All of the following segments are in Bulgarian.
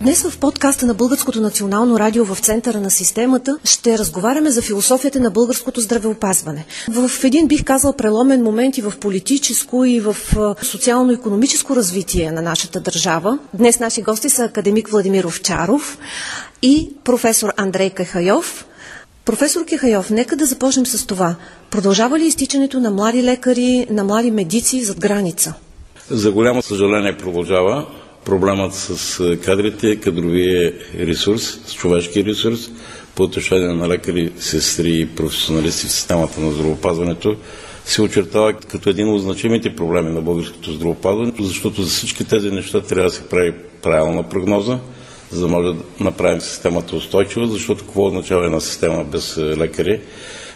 Днес в подкаста на Българското национално радио в центъра на системата ще разговаряме за философията на българското здравеопазване. В един бих казал преломен момент и в политическо и в социално-економическо развитие на нашата държава. Днес наши гости са академик Владимир Овчаров и професор Андрей Кахайов. Професор Кехайов, нека да започнем с това. Продължава ли изтичането на млади лекари, на млади медици зад граница? За голямо съжаление продължава проблемът с е, кадрите, кадровия ресурс, с човешки ресурс по отношение на лекари, сестри и професионалисти в системата на здравеопазването се очертава като един от значимите проблеми на българското здравеопазване, защото за всички тези неща трябва да се прави правилна прогноза, за да може да направим системата устойчива, защото какво означава една система без е, лекари?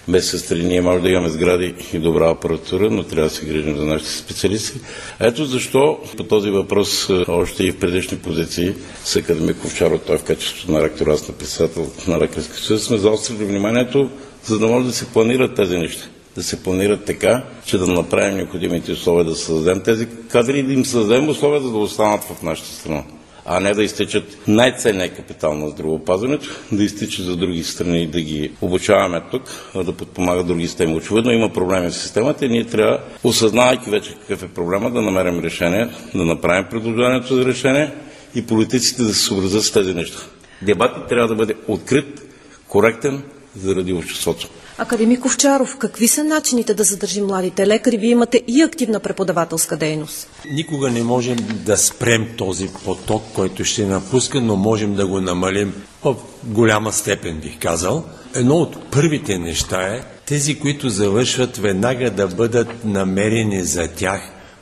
Без сестри. Ние може да имаме сгради и добра апаратура, но трябва да се грижим за нашите специалисти. Ето защо по този въпрос е, още и в предишни позиции с академик Овчаров, той в качеството на ректор, аз на председател на Лекарски съюз, сме заострили вниманието, за да може да се планират тези неща да се планират така, че да направим необходимите условия да създадем тези кадри и да им създадем условия да останат в нашата страна а не да изтичат най-ценния капитал на здравеопазването, да изтичат за други страни и да ги обучаваме тук, да подпомагат други системи. Очевидно има проблеми в системата и ние трябва, осъзнавайки вече какъв е проблема, да намерим решение, да направим предложението за решение и политиците да се съобразят с тези неща. Дебатът трябва да бъде открит, коректен заради обществото. Академик Овчаров, какви са начините да задържим младите лекари? Вие имате и активна преподавателска дейност. Никога не можем да спрем този поток, който ще напуска, но можем да го намалим в голяма степен, бих казал. Едно от първите неща е тези, които завършват веднага да бъдат намерени за тях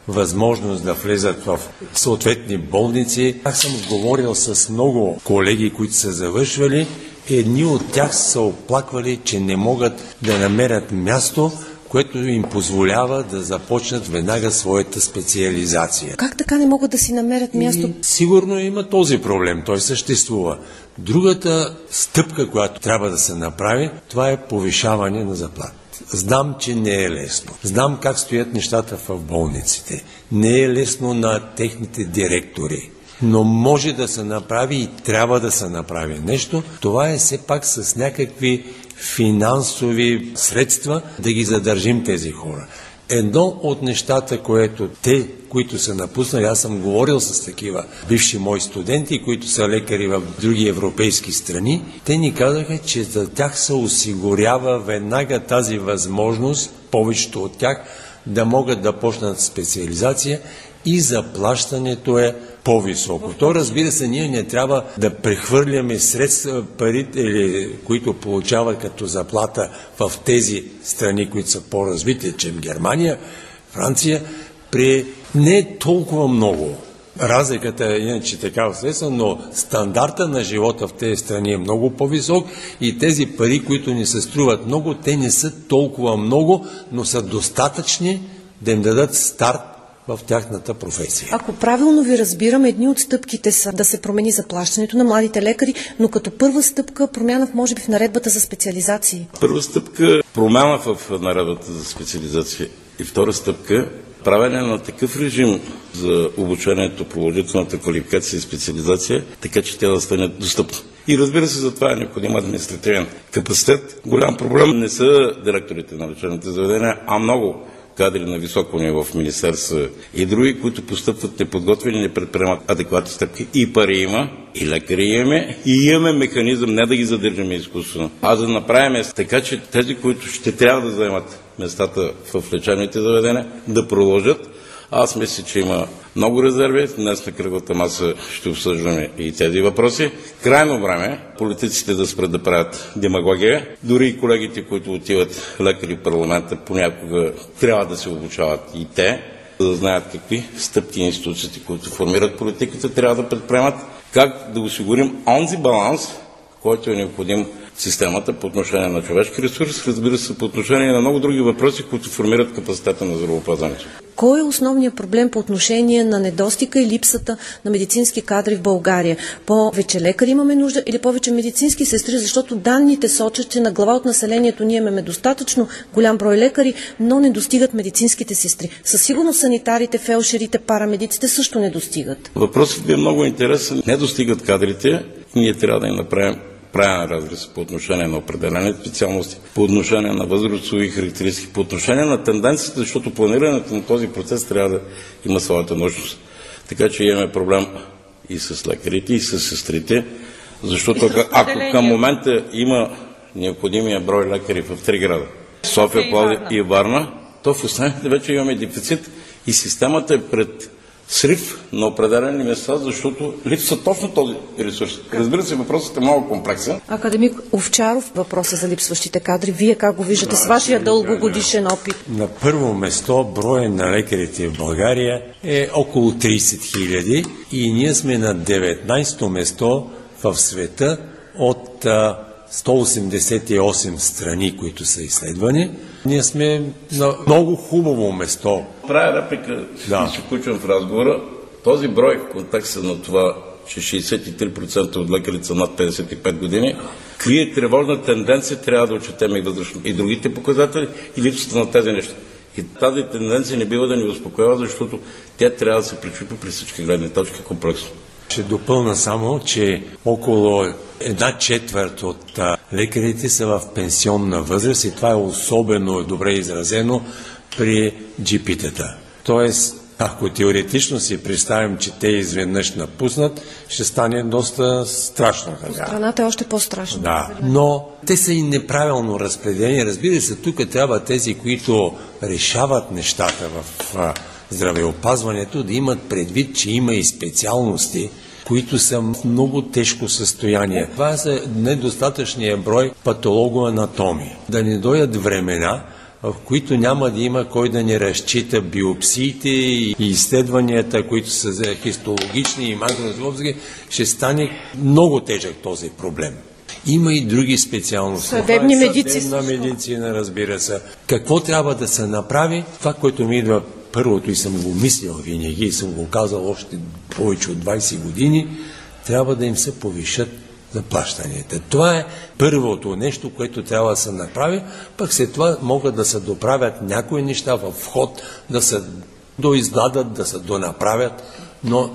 възможност да влезат в съответни болници. Аз съм говорил с много колеги, които са завършвали Едни от тях са оплаквали, че не могат да намерят място, което им позволява да започнат веднага своята специализация. Как така не могат да си намерят място? И, сигурно има този проблем, той съществува. Другата стъпка, която трябва да се направи, това е повишаване на заплата. Знам, че не е лесно. Знам как стоят нещата в болниците. Не е лесно на техните директори но може да се направи и трябва да се направи нещо. Това е все пак с някакви финансови средства да ги задържим тези хора. Едно от нещата, което те, които са напуснали, аз съм говорил с такива бивши мои студенти, които са лекари в други европейски страни, те ни казаха, че за тях се осигурява веднага тази възможност, повечето от тях, да могат да почнат специализация и заплащането е по-високо. То разбира се, ние не трябва да прехвърляме средства, парите, или, които получават като заплата в тези страни, които са по-развити, чем Германия, Франция, при не толкова много. Разликата е иначе така средства, но стандарта на живота в тези страни е много по-висок и тези пари, които ни се струват много, те не са толкова много, но са достатъчни да им дадат старт в тяхната професия. Ако правилно ви разбирам, едни от стъпките са да се промени заплащането на младите лекари, но като първа стъпка промяна в, може би, в наредбата за специализации. Първа стъпка промяна в наредбата за специализация и втора стъпка правене на такъв режим за обучението, продължителната квалификация и специализация, така че тя да стане достъпна. И разбира се, за това е необходим административен капацитет. Голям проблем не са директорите на лечебните заведения, а много кадри на високо ниво в министерства и други, които постъпват неподготвени, не предприемат адекватни стъпки. И пари има, и лекари имаме, и имаме механизъм не да ги задържаме изкуствено, а да направим така, че тези, които ще трябва да заемат местата в лечебните заведения, да продължат аз мисля, че има много резерви. Днес на кръглата маса ще обсъждаме и тези въпроси. Крайно време политиците да спрат да правят демагогия. Дори и колегите, които отиват лекари в парламента, понякога трябва да се обучават и те, за да знаят какви стъпки институциите, които формират политиката, трябва да предприемат, как да осигурим онзи баланс, който е необходим системата по отношение на човешки ресурс, разбира се, по отношение на много други въпроси, които формират капацитета на здравеопазването. Кой е основният проблем по отношение на недостига и липсата на медицински кадри в България? Повече лекари имаме нужда или повече медицински сестри, защото данните сочат, че на глава от населението ние имаме достатъчно голям брой лекари, но не достигат медицинските сестри. Със сигурност санитарите, фелшерите, парамедиците също не достигат. Въпросът ви е много интересен. Не достигат кадрите. Ние трябва да им направим правен разрез по отношение на определени специалности, по отношение на възрастови характеристики, по отношение на тенденцията, защото планирането на този процес трябва да има своята нощност. Така че имаме проблем и с лекарите, и с сестрите, защото ако, ако към момента има необходимия брой лекари в три града, София, Пловдив и Варна, то в останалите вече имаме дефицит и системата е пред срив на определени места, защото липсва точно този ресурс. Разбира се, въпросът е много комплексен. Академик Овчаров, въпроса за липсващите кадри. Вие как го виждате с вашия дългогодишен опит? На първо место броя на лекарите в България е около 30 хиляди и ние сме на 19-то место в света от 188 страни, които са изследвани. Ние сме на много хубаво место. Правя реплика, да. ще включвам в разговора. Този брой в контекста на това, че 63% от лекарите са над 55 години, крие тревожна тенденция, трябва да отчетем и вътрешно и другите показатели и липсата на тези неща. И тази тенденция не бива да ни успокоява, защото тя трябва да се причупи при всички гледни точки комплексно. Ще допълна само, че около една четвърт от лекарите са в пенсионна възраст и това е особено добре изразено при джипитата. Тоест, ако теоретично си представим, че те изведнъж напуснат, ще стане доста страшно. Страната е още по-страшна. Да, но те са и неправилно разпределени. Разбира се, тук трябва тези, които решават нещата в здравеопазването, да имат предвид, че има и специалности, които са в много тежко състояние. Това са недостатъчния брой патологоанатоми. Да не дойдат времена, в които няма да има кой да не разчита биопсиите и изследванията, които са за хистологични и макроскопски, ще стане много тежък този проблем. Има и други специалности. Съдебни медици. Съдебна медицина, разбира се. Какво трябва да се направи? Това, което ми идва първото и съм го мислил винаги и съм го казал още повече от 20 години, трябва да им се повишат заплащанията. Това е първото нещо, което трябва да се направи, пък след това могат да се доправят някои неща в вход, да се доиздадат, да се донаправят, но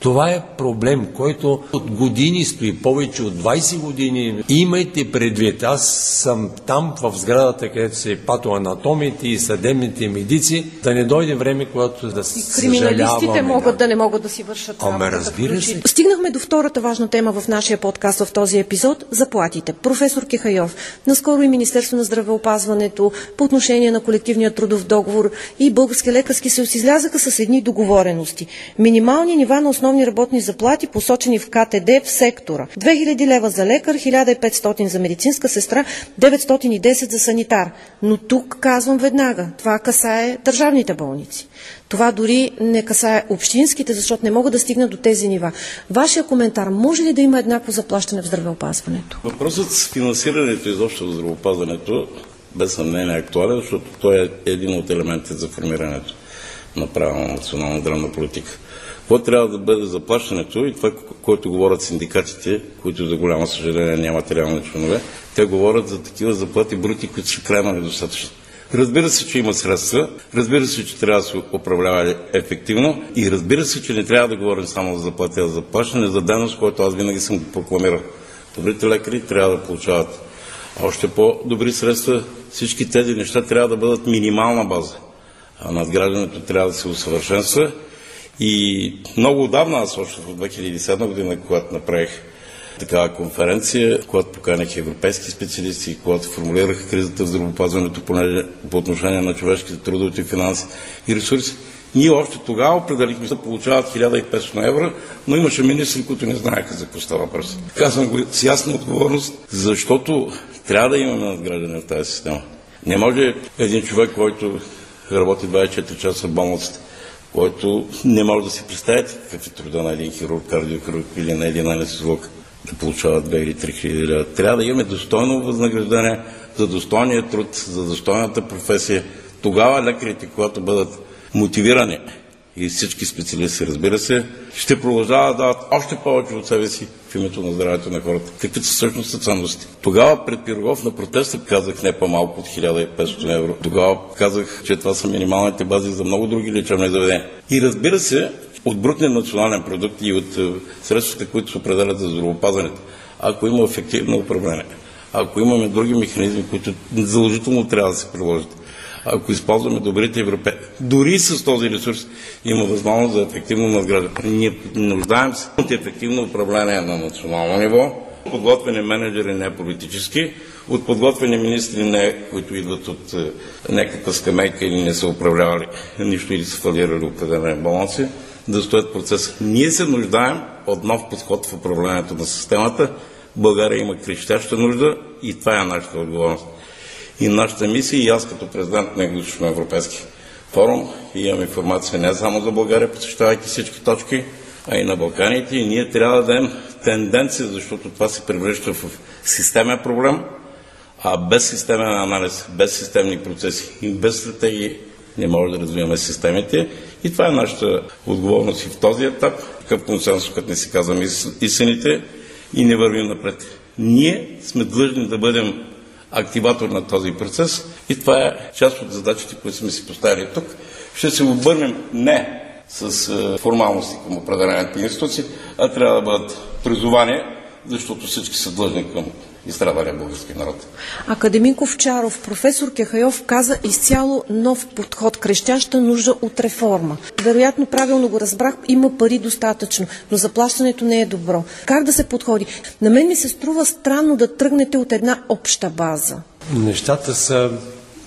това е проблем, който от години стои, повече от 20 години. Имайте предвид, аз съм там в сградата, където са и патоанатомите и съдебните медици, да не дойде време, когато да се Криминалистите могат да. да не могат да си вършат Ама разбира се. Стигнахме до втората важна тема в нашия подкаст в този епизод – заплатите. Професор Кехайов, наскоро и Министерство на здравеопазването по отношение на колективния трудов договор и Български лекарски съюз излязаха с едни договорености. Минимални нива на основ основни работни заплати, посочени в КТД в сектора. 2000 лева за лекар, 1500 за медицинска сестра, 910 за санитар. Но тук казвам веднага, това касае държавните болници. Това дори не касае общинските, защото не могат да стигнат до тези нива. Вашия коментар, може ли да има еднакво заплащане в здравеопазването? Въпросът с финансирането изобщо в здравеопазването без съмнение е актуален, защото той е един от елементите за формирането на правилна национална здравна политика. Какво трябва да бъде заплащането и това, което говорят синдикатите, които за голямо съжаление нямат реални членове, те говорят за такива заплати брути, които са крайно недостатъчни. Разбира се, че има средства, разбира се, че трябва да се управлява ефективно и разбира се, че не трябва да говорим само за заплати, а за заплащане, за дейност, който аз винаги съм прокламирал. Добрите лекари трябва да получават още по-добри средства. Всички тези неща трябва да бъдат минимална база. А надграждането трябва да се усъвършенства и много отдавна, аз още в 2007 година, когато направих такава конференция, когато поканих европейски специалисти, когато формулирах кризата в здравеопазването по отношение на човешките трудовите финанси и ресурси, ние още тогава определихме да получават 1500 евро, но имаше министри, които не знаеха за какво става въпрос. Казвам го с ясна отговорност, защото трябва да имаме надграждане в тази система. Не може един човек, който работи 24 часа в болницата, който не може да си представите какъв е труда на един хирург, кардиохирург или на един анестезиолог. да получават 2 или 3 хиляди лева. Трябва да имаме достойно възнаграждение за достойния труд, за достойната професия. Тогава лекарите, когато бъдат мотивирани и всички специалисти, разбира се, ще продължават да дават още повече от себе си в името на здравето на хората. Какви са всъщност ценности? Тогава пред Пирогов на протеста казах не по-малко от 1500 евро. Тогава казах, че това са минималните бази за много други лечебни заведения. И разбира се, от брутния национален продукт и от е, средствата, които се определят за здравеопазването, ако има ефективно управление, ако имаме други механизми, които задължително трябва да се приложат, ако използваме добрите европейски, дори с този ресурс има възможност за ефективно надграждане. Ние нуждаем се от ефективно управление на национално ниво, подготвени менеджери не политически, от подготвени министри не, които идват от е, някаква скамейка или не са управлявали нищо или са фалирали определени баланси, да стоят процеса. Ние се нуждаем от нов подход в управлението на системата. България има крещяща нужда и това е нашата отговорност. И нашата мисия, и аз като президент на Югоизточно европейски форум, имам информация не само за България, посещавайки всички точки, а и на Балканите. И ние трябва да дадем тенденция, защото това се превръща в системен проблем, а без системен анализ, без системни процеси и без стратегии не може да развиваме системите. И това е нашата отговорност и в този етап. Такъв консенсус, като не си казваме истините и не вървим напред. Ние сме длъжни да бъдем активатор на този процес и това е част от задачите, които сме си поставили тук. Ще се обърнем не с е, формалности към определените институции, а трябва да бъдат призования, защото всички са длъжни към изстрадалия български народ. Академик Овчаров, професор Кехайов каза изцяло нов подход, крещяща нужда от реформа. Вероятно правилно го разбрах, има пари достатъчно, но заплащането не е добро. Как да се подходи? На мен ми се струва странно да тръгнете от една обща база. Нещата са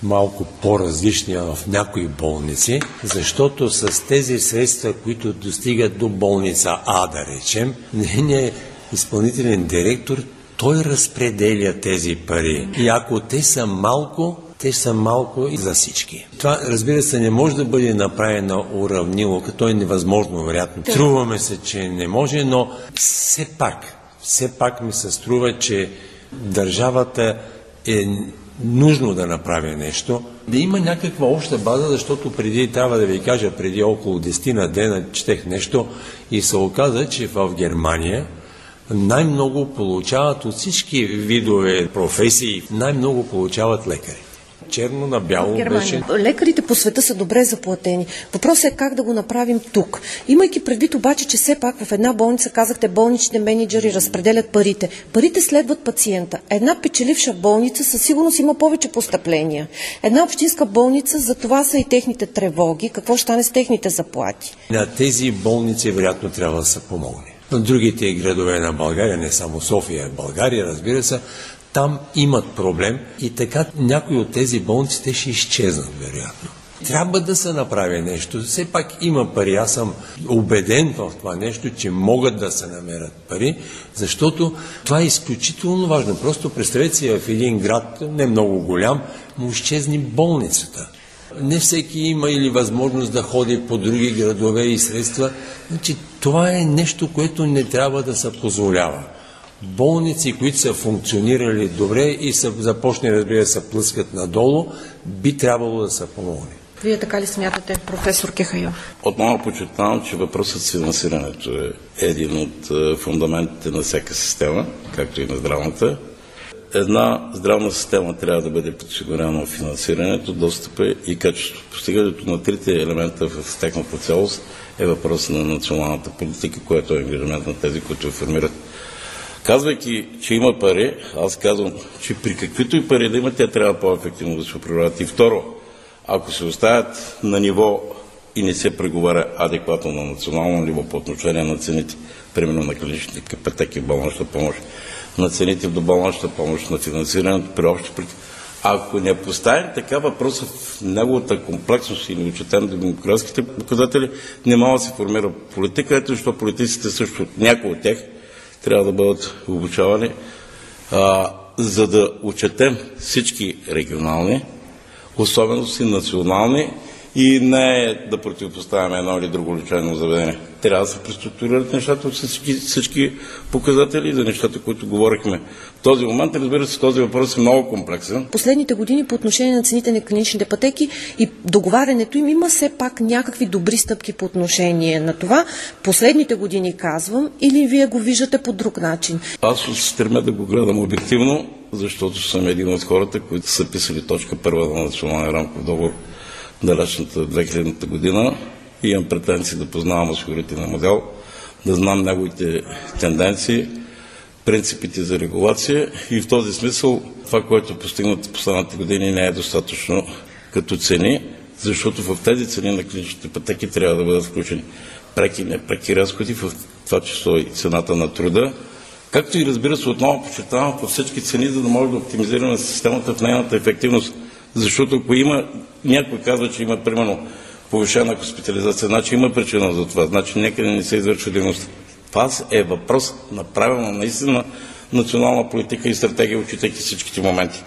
малко по-различни в някои болници, защото с тези средства, които достигат до болница А, да речем, не изпълнителен директор той разпределя тези пари. И ако те са малко, те са малко и за всички. Това, разбира се, не може да бъде направено уравнило, като е невъзможно, вероятно. Труваме се, че не може, но все пак, все пак ми се струва, че държавата е нужно да направи нещо, да има някаква обща база, защото преди, трябва да ви кажа, преди около 10 на дена четех нещо и се оказа, че в Германия най-много получават от всички видове професии, най-много получават лекари черно на бяло беше. Лекарите по света са добре заплатени. Въпросът е как да го направим тук. Имайки предвид обаче, че все пак в една болница, казахте, болничните менеджери разпределят парите. Парите следват пациента. Една печеливша болница със сигурност има повече постъпления. Една общинска болница, за това са и техните тревоги. Какво ще стане с техните заплати? На тези болници вероятно трябва да се помогне на другите градове на България, не само София, България, разбира се, там имат проблем и така някои от тези болници те ще изчезнат, вероятно. Трябва да се направи нещо. Все пак има пари. Аз съм убеден в това нещо, че могат да се намерят пари, защото това е изключително важно. Просто представете си в един град, не много голям, му изчезни болницата. Не всеки има или възможност да ходи по други градове и средства. Значи, това е нещо, което не трябва да се позволява. Болници, които са функционирали добре и са започнали, разбира да се плъскат надолу, би трябвало да се помогне. Вие така ли смятате, професор Кехайов? Отново почетавам, че въпросът с финансирането е един от е, фундаментите на всяка система, както и на здравната. Една здравна система трябва да бъде подсигурена финансирането, достъпа и качеството. Постигането на трите елемента в техната цялост е въпрос на националната политика, което е ангажимент на тези, които формират. Казвайки, че има пари, аз казвам, че при каквито и пари да има, те трябва по-ефективно да се управляват. И второ, ако се оставят на ниво и не се преговаря адекватно на национално ниво по отношение на цените, примерно на клиничните пътеки в болнична помощ, на цените в доболничната помощ, на финансирането при общи ако не поставим така въпроса в неговата комплексност и не учетем демократските показатели, не може да се формира политика, ето защо политиците също, някои от тях, трябва да бъдат обучавани, а, за да учетем всички регионални особености, национални и не е да противопоставяме едно или друго лечебно заведение. Трябва да се преструктурират нещата от всички, всички показатели за нещата, които говорихме. В този момент, разбира се, този въпрос е много комплексен. Последните години по отношение на цените на клиничните пътеки и договарянето им има все пак някакви добри стъпки по отношение на това. Последните години казвам или вие го виждате по друг начин? Аз се стремя да го гледам обективно, защото съм един от хората, които са писали точка първа на националния рамков договор далечната 2000 година. Имам претенции да познавам осигурителния модел, да знам неговите тенденции, принципите за регулация и в този смисъл това, което постигнато в последните години не е достатъчно като цени, защото в тези цени на клиничните пътеки трябва да бъдат включени преки и непреки разходи, в това число и цената на труда, както и разбира се отново подчертавам по всички цени, за да може да оптимизираме системата в нейната ефективност. Защото ако има, някой казва, че има примерно повишена хоспитализация, значи има причина за това, значи някъде не се извършва дейността. Това е въпрос на правилна, наистина национална политика и стратегия, учитайки всичките моменти.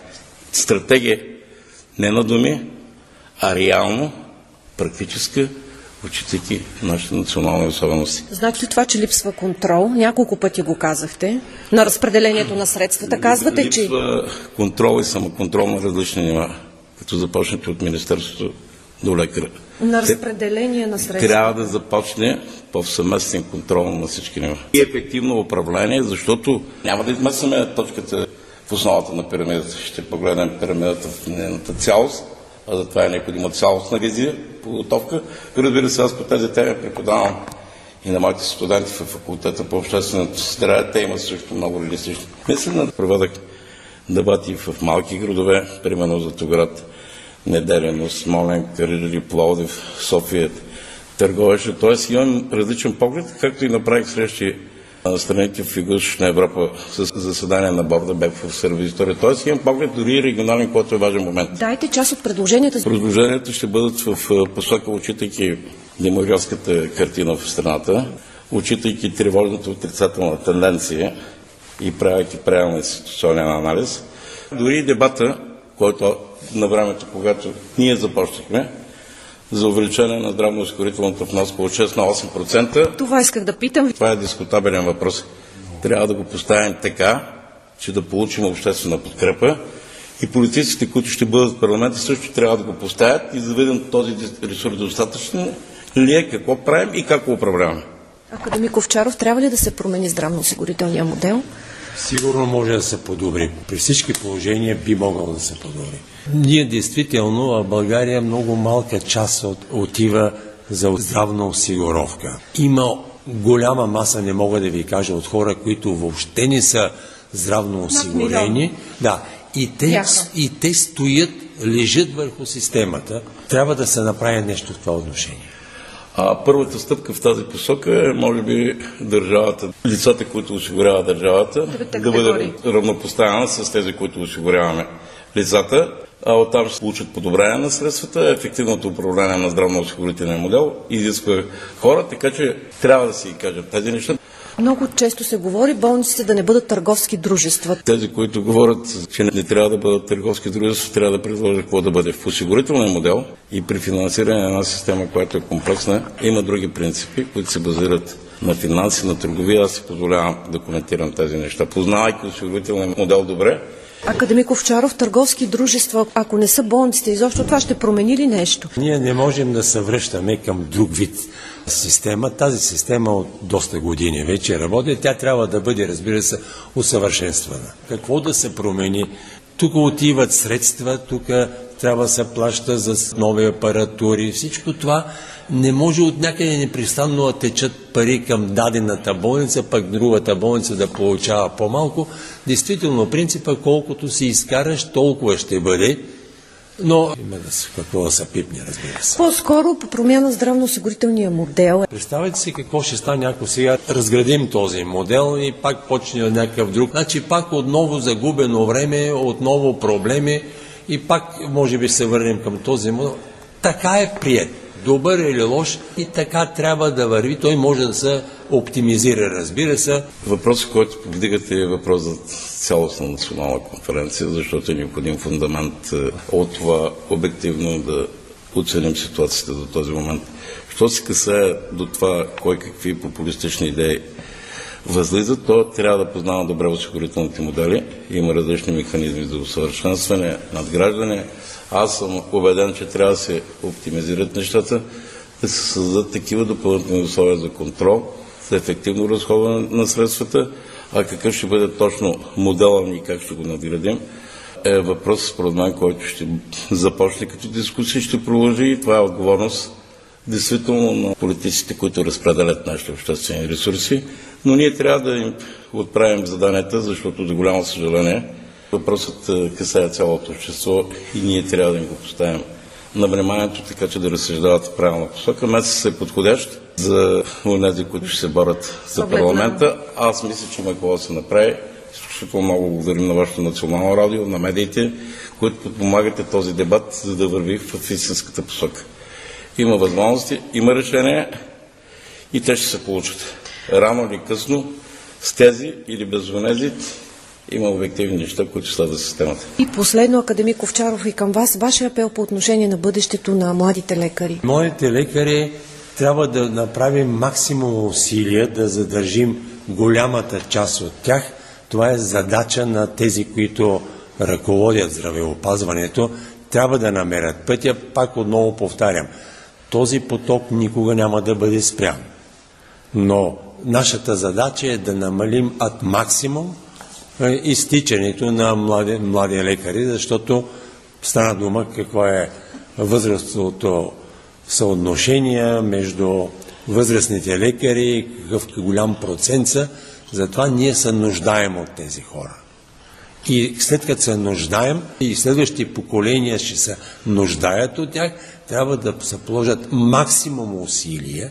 Стратегия не на думи, а реално, практическа, учитайки нашите национални особености. Значи ли това, че липсва контрол? Няколко пъти го казахте. На разпределението на средствата казвате, липсва че... контрол и самоконтрол на различни нива, като започнете от Министерството до лекара. На разпределение на средства. Трябва да започне по съместен контрол на всички нива. И ефективно управление, защото няма да измесваме точката в основата на пирамидата. Ще погледнем пирамидата в нейната цялост, а за това е необходима цялостна визия, подготовка. Разбира се, аз по тези теми преподавам и на моите студенти в факултета по общественото здраве. Те имат също много реалистични. Мисля, да проведах дебати в малки градове, примерно за Тоград, Неделено, Смолен, Кърили, Пловдив, София, Търговеше. Тоест имам различен поглед, както и направих срещи на страните в Югошна Европа с заседание на борда бек в сервизитори. Тоест имам поглед дори и регионален, който е важен момент. Дайте част от предложенията. Предложенията ще бъдат в посока, учитайки демографската картина в страната, учитайки тревожната отрицателна тенденция и правяки правилен институционен анализ. Дори и дебата, който на времето, когато ние започнахме, за увеличение на здравноосигурителната вноска от 6 на 8%. Това исках да питам. Това е дискутабелен въпрос. Трябва да го поставим така, че да получим обществена подкрепа и политиците, които ще бъдат в парламента, също трябва да го поставят и да видим този ресурс достатъчно ли е, какво правим и как го управляваме. Академик Овчаров, трябва ли да се промени здравноосигурителния модел? Сигурно може да се подобри. При всички положения би могъл да се подобри. Ние действително в България много малка част от, отива за здравна осигуровка. Има голяма маса, не мога да ви кажа, от хора, които въобще не са здравно осигурени. Да, и те, и те стоят, лежат върху системата. Трябва да се направи нещо в това отношение. А първата стъпка в тази посока е, може би, държавата, лицата, които осигурява държавата, да бъде равнопоставена с тези, които осигуряваме лицата, а оттам ще получат подобрение на средствата, ефективното управление на здравно-осигурителния модел изисква хора, така че трябва да си кажат тези неща. Много често се говори болниците да не бъдат търговски дружества. Тези, които говорят, че не трябва да бъдат търговски дружества, трябва да предложат какво да бъде. В осигурителния модел и при финансиране на една система, която е комплексна, има други принципи, които се базират на финанси, на търговия. Аз си позволявам да коментирам тези неща. Познавайки осигурителния модел добре, Академик Овчаров, търговски дружества, ако не са болниците, изобщо това ще промени ли нещо? Ние не можем да се връщаме към друг вид система. Тази система от доста години вече работи. Тя трябва да бъде, разбира се, усъвършенствана. Какво да се промени? Тук отиват средства, тук трябва да се плаща за нови апаратури. Всичко това не може от някъде непрестанно да течат пари към дадената болница, пък другата болница да получава по-малко. Действително, принципа, колкото си изкараш, толкова ще бъде. Но има да се, какво да се пипне, разбира се. По-скоро по промяна на здравноосигурителния модел. Представете си какво ще стане, ако сега разградим този модел и пак почне някакъв друг. Значи пак отново загубено време, отново проблеми и пак може би се върнем към този модел. Така е прият добър или лош и така трябва да върви. Той може да се оптимизира, разбира се. Въпросът, който повдигате е въпрос за цялостна национална конференция, защото е необходим фундамент е, от това обективно да оценим ситуацията до този момент. Що се касае до това, кой какви популистични идеи възлизат, то трябва да познава добре осигурителните модели. Има различни механизми за усъвършенстване, надграждане. Аз съм убеден, че трябва да се оптимизират нещата, да се създадат такива допълнителни условия за контрол, за ефективно разходване на средствата, а какъв ще бъде точно модела ни и как ще го надградим, е въпрос, според мен, който ще започне като дискусия, ще продължи и това е отговорност действително на политиците, които разпределят нашите обществени ресурси, но ние трябва да им отправим заданията, защото за голямо съжаление въпросът е, касае цялото общество и ние трябва да им го поставим на вниманието, така че да разсъждават в правилна посока. Месец е подходящ за тези, които ще се борят за парламента. Аз мисля, че има какво да се направи. Изключително много благодарим на вашето национално радио, на медиите, които подпомагате този дебат, за да върви в истинската посока. Има възможности, има решения и те ще се получат. Рано или късно, с тези или без онези, има обективни неща, които следват системата. И последно, академик Овчаров, и към вас, вашия апел по отношение на бъдещето на младите лекари. Младите лекари трябва да направим максимум усилия да задържим голямата част от тях. Това е задача на тези, които ръководят здравеопазването. Трябва да намерят пътя, пак отново повтарям. Този поток никога няма да бъде спрян. Но нашата задача е да намалим от максимум е, изтичането на млади, млади лекари, защото стана дума какво е възрастовото съотношение между възрастните лекари, какъв голям процент са. Затова ние се нуждаем от тези хора. И след като се нуждаем и следващите поколения ще се нуждаят от тях, трябва да се положат максимум усилия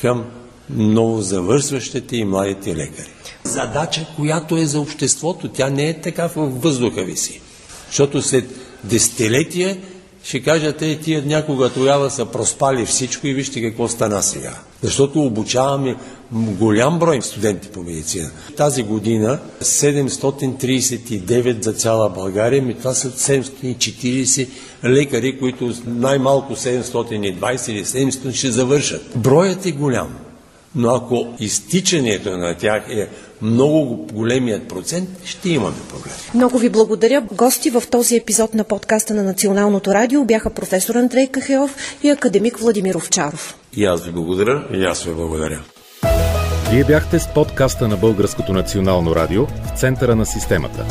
към новозавършващите и младите лекари. Задача, която е за обществото, тя не е така в въздуха виси. Защото след десетилетия ще кажат, е, тия някога тогава са проспали всичко и вижте какво стана сега. Защото обучаваме голям брой студенти по медицина. Тази година 739 за цяла България, ми това са 740 лекари, които най-малко 720 или 700 ще завършат. Броят е голям. Но ако изтичането на тях е много големият процент, ще имаме проблем. Много ви благодаря. Гости в този епизод на подкаста на Националното радио бяха професор Андрей Кахеов и академик Владимир Овчаров. И аз ви благодаря. И аз ви благодаря. Вие бяхте с подкаста на Българското национално радио в центъра на системата.